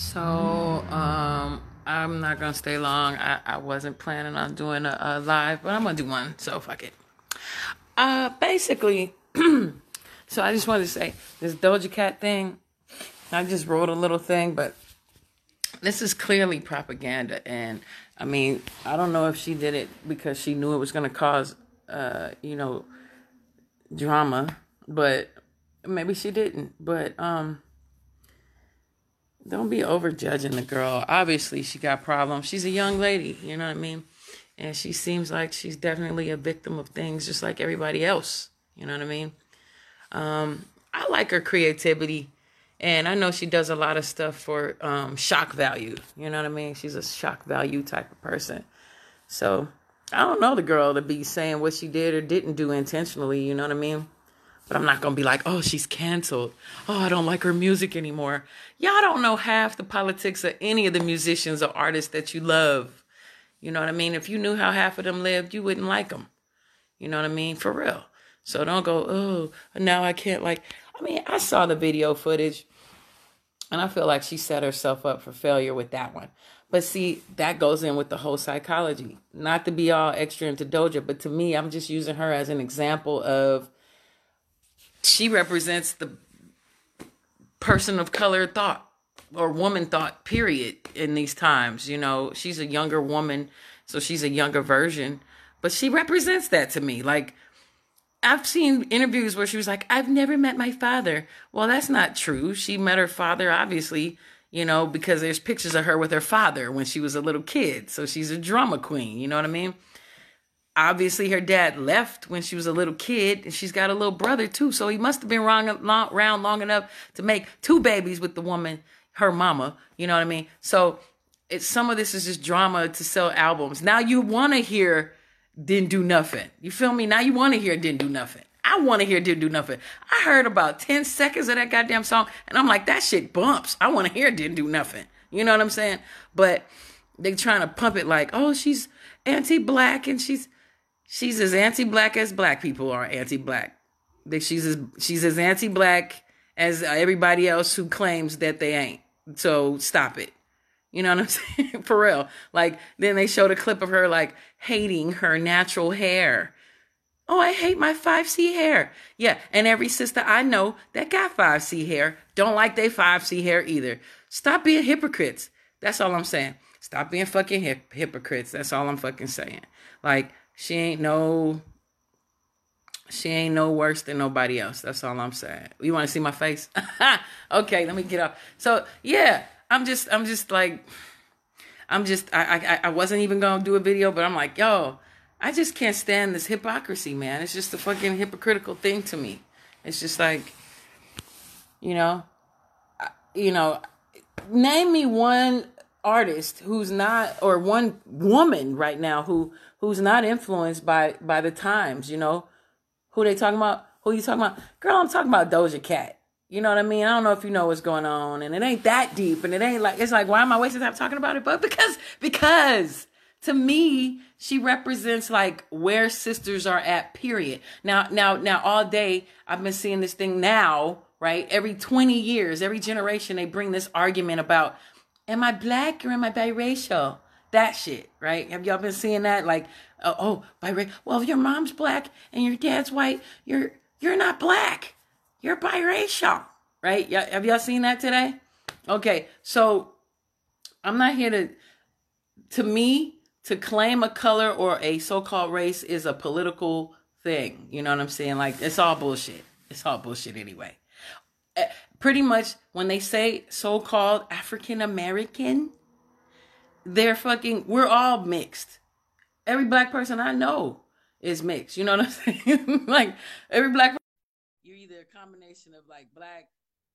So, um, I'm not gonna stay long. I, I wasn't planning on doing a, a live, but I'm gonna do one. So fuck it. Uh, basically, so I just wanted to say this Doja Cat thing. I just wrote a little thing, but this is clearly propaganda. And I mean, I don't know if she did it because she knew it was gonna cause, uh, you know, drama, but maybe she didn't. But um don't be over judging the girl. Obviously, she got problems. She's a young lady, you know what I mean? And she seems like she's definitely a victim of things just like everybody else. You know what I mean? Um, I like her creativity. And I know she does a lot of stuff for um, shock value. You know what I mean? She's a shock value type of person. So I don't know the girl to be saying what she did or didn't do intentionally. You know what I mean? But I'm not going to be like, oh, she's canceled. Oh, I don't like her music anymore. Y'all don't know half the politics of any of the musicians or artists that you love. You know what I mean? If you knew how half of them lived, you wouldn't like them. You know what I mean? For real. So don't go, oh, now I can't like. I mean, I saw the video footage and I feel like she set herself up for failure with that one. But see, that goes in with the whole psychology. Not to be all extra into Doja, but to me, I'm just using her as an example of she represents the person of color thought or woman thought period in these times you know? She's a younger woman so she's a younger version. But she represents that to me. Like i've seen interviews where she was like i've never met my father. Well that's not true. She met her father obviously you know because there's pictures of her with her father when she was a little kid. So she's a drama queen you know what i mean obviously her dad left when she was a little kid and she's got a little brother too so he must have been around long, enough to make two babies with the woman her mama you know what i mean so it's some of this is just drama to sell albums now you want to hear didn't do nothing you feel me now you want to hear didn't do nothing I want to hear didn't do nothing. I heard about 10 seconds of that goddamn song and I'm like, that shit bumps. I want to hear didn't do nothing. You know what I'm saying? But they trying to pump it like, oh, she's anti-black and she's she's as anti-black as black people are anti-black. She's as she's as anti-black as everybody else who claims that they ain't. So stop it. You know what I'm saying? For real. Like then they showed a clip of her like hating her natural hair. Oh, I hate my 5C hair. Yeah, and every sister I know that got 5C hair don't like they 5C hair either. Stop being hypocrites. That's all I'm saying. Stop being fucking hip- hypocrites. That's all I'm fucking saying. Like she ain't no she ain't no worse than nobody else. That's all I'm saying. You want to see my face? okay, let me get up. So yeah, I'm just I'm just like I'm just I I I wasn't even gonna do a video, but I'm like, yo, I just can't stand this hypocrisy, man. It's just a fucking hypocritical thing to me. It's just like, you know, you know, name me one artist who's not or one woman right now who who's not influenced by by the times you know? Who they talking about? Who you talking about? Girl i'm talking about doja cat. You know what i mean? I don't know if you know what's going on and it ain't that deep and it ain't like it's like why am i wasting time talking about it? But because because to me she represents like where sisters are at period. Now now now all day i've been seeing this thing now right? Every 20 years every generation they bring this argument about Am I black or am I biracial? That shit, right? Have y'all been seeing that? Like, uh, oh, biracial. Well, if your mom's black and your dad's white, you're you're not black. You're biracial, right? Y- have y'all seen that today? Okay, so I'm not here to. To me, to claim a color or a so-called race is a political thing. You know what I'm saying? Like, it's all bullshit. It's all bullshit anyway. Eh, pretty much when they say so-called African American, they're fucking we're all mixed. Every black person I know is mixed. You know what I'm saying? like every black you're either a combination of like black,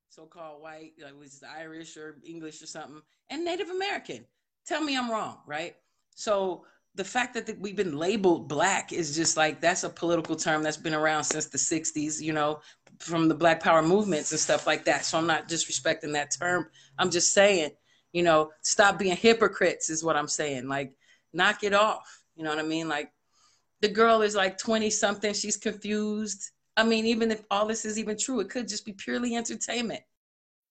so-called white, like which is Irish or English or something, and Native American. Tell me I'm wrong, right? So the fact that we've been labeled black is just like that's a political term that's been around since the 60s you know from the black power movements and stuff like that. So i'm not disrespecting that term. I'm just saying you know stop being hypocrites is what i'm saying. Like knock it off. You know what i mean? Like the girl is like 20 something she's confused. I mean even if all this is even true it could just be purely entertainment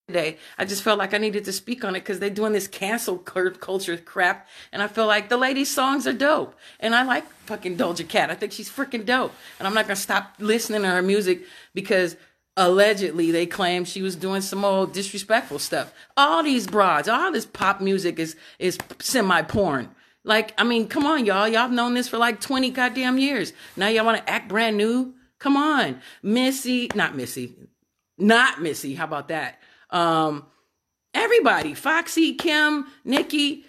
today. I just felt like I needed to speak on it because they're doing this cancel culture crap. And I feel like the lady's songs are dope. And I like fucking Doja Cat. I think she's freaking dope. And I'm not to stop listening to her music because allegedly they claim she was doing some old disrespectful stuff. All these broads, all this pop music is, is semi porn. Like, I mean, come on, y'all. Y'all have known this for like 20 goddamn years. Now y'all want to act brand new? Come on. Missy, not Missy, not Missy. How about that? Um, everybody, Foxy, Kim, Nikki,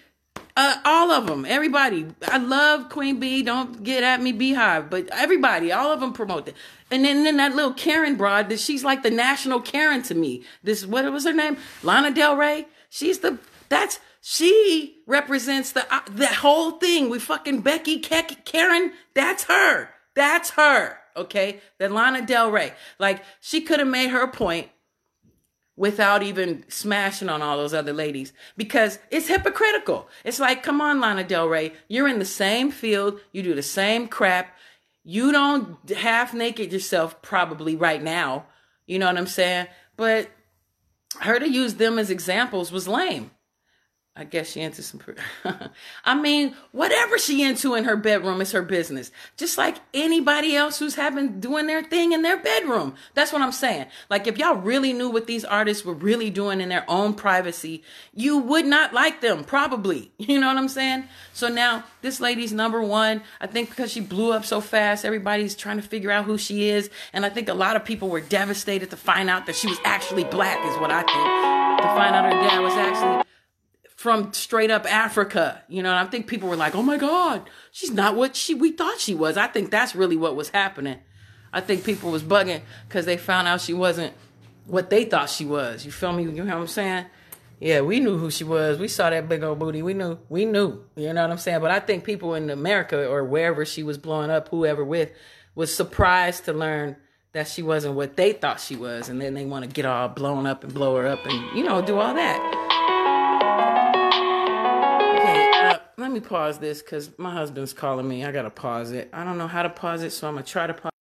uh, all of them, everybody. I love Queen Bey. Don't get at me, BeyHive, but everybody, all of them promote it. And then, then that little Karen broad, that she's like the national Karen to me. This what was her name? Lana Del Rey. She's the that's she represents the uh, the whole thing. We fucking Becky Karen. That's her. That's her. Okay, that Lana Del Rey. Like she could have made her point without even smashing on all those other ladies because it's hypocritical. It's like, come on, Lana Del Rey, you're in the same field, you do the same crap. You don't half naked yourself probably right now. You know what I'm saying? But her to use them as examples was lame. I guess she into some. I mean, whatever she into in her bedroom is her business. Just like anybody else who's having doing their thing in their bedroom. That's what I'm saying. Like if y'all really knew what these artists were really doing in their own privacy, you would not like them, probably. You know what I'm saying? So now this lady's number one. I think because she blew up so fast, everybody's trying to figure out who she is, and I think a lot of people were devastated to find out that she was actually black. Is what I think. To find out her dad was actually from straight up Africa. You know, and I think people were like, "Oh my God, she's not what she we thought she was." I think that's really what was happening. I think people was bugging because they found out she wasn't what they thought she was. You feel me? You know what I'm saying? Yeah, we knew who she was. We saw that big old booty. We knew. We knew. You know what I'm saying? But I think people in America or wherever she was blowing up, whoever with, was surprised to learn that she wasn't what they thought she was, and then they want to get all blown up and blow her up and you know do all that. Me pause this because my husband's calling me. I gotta pause it. I don't know how to pause it, so I'm gonna try to pause.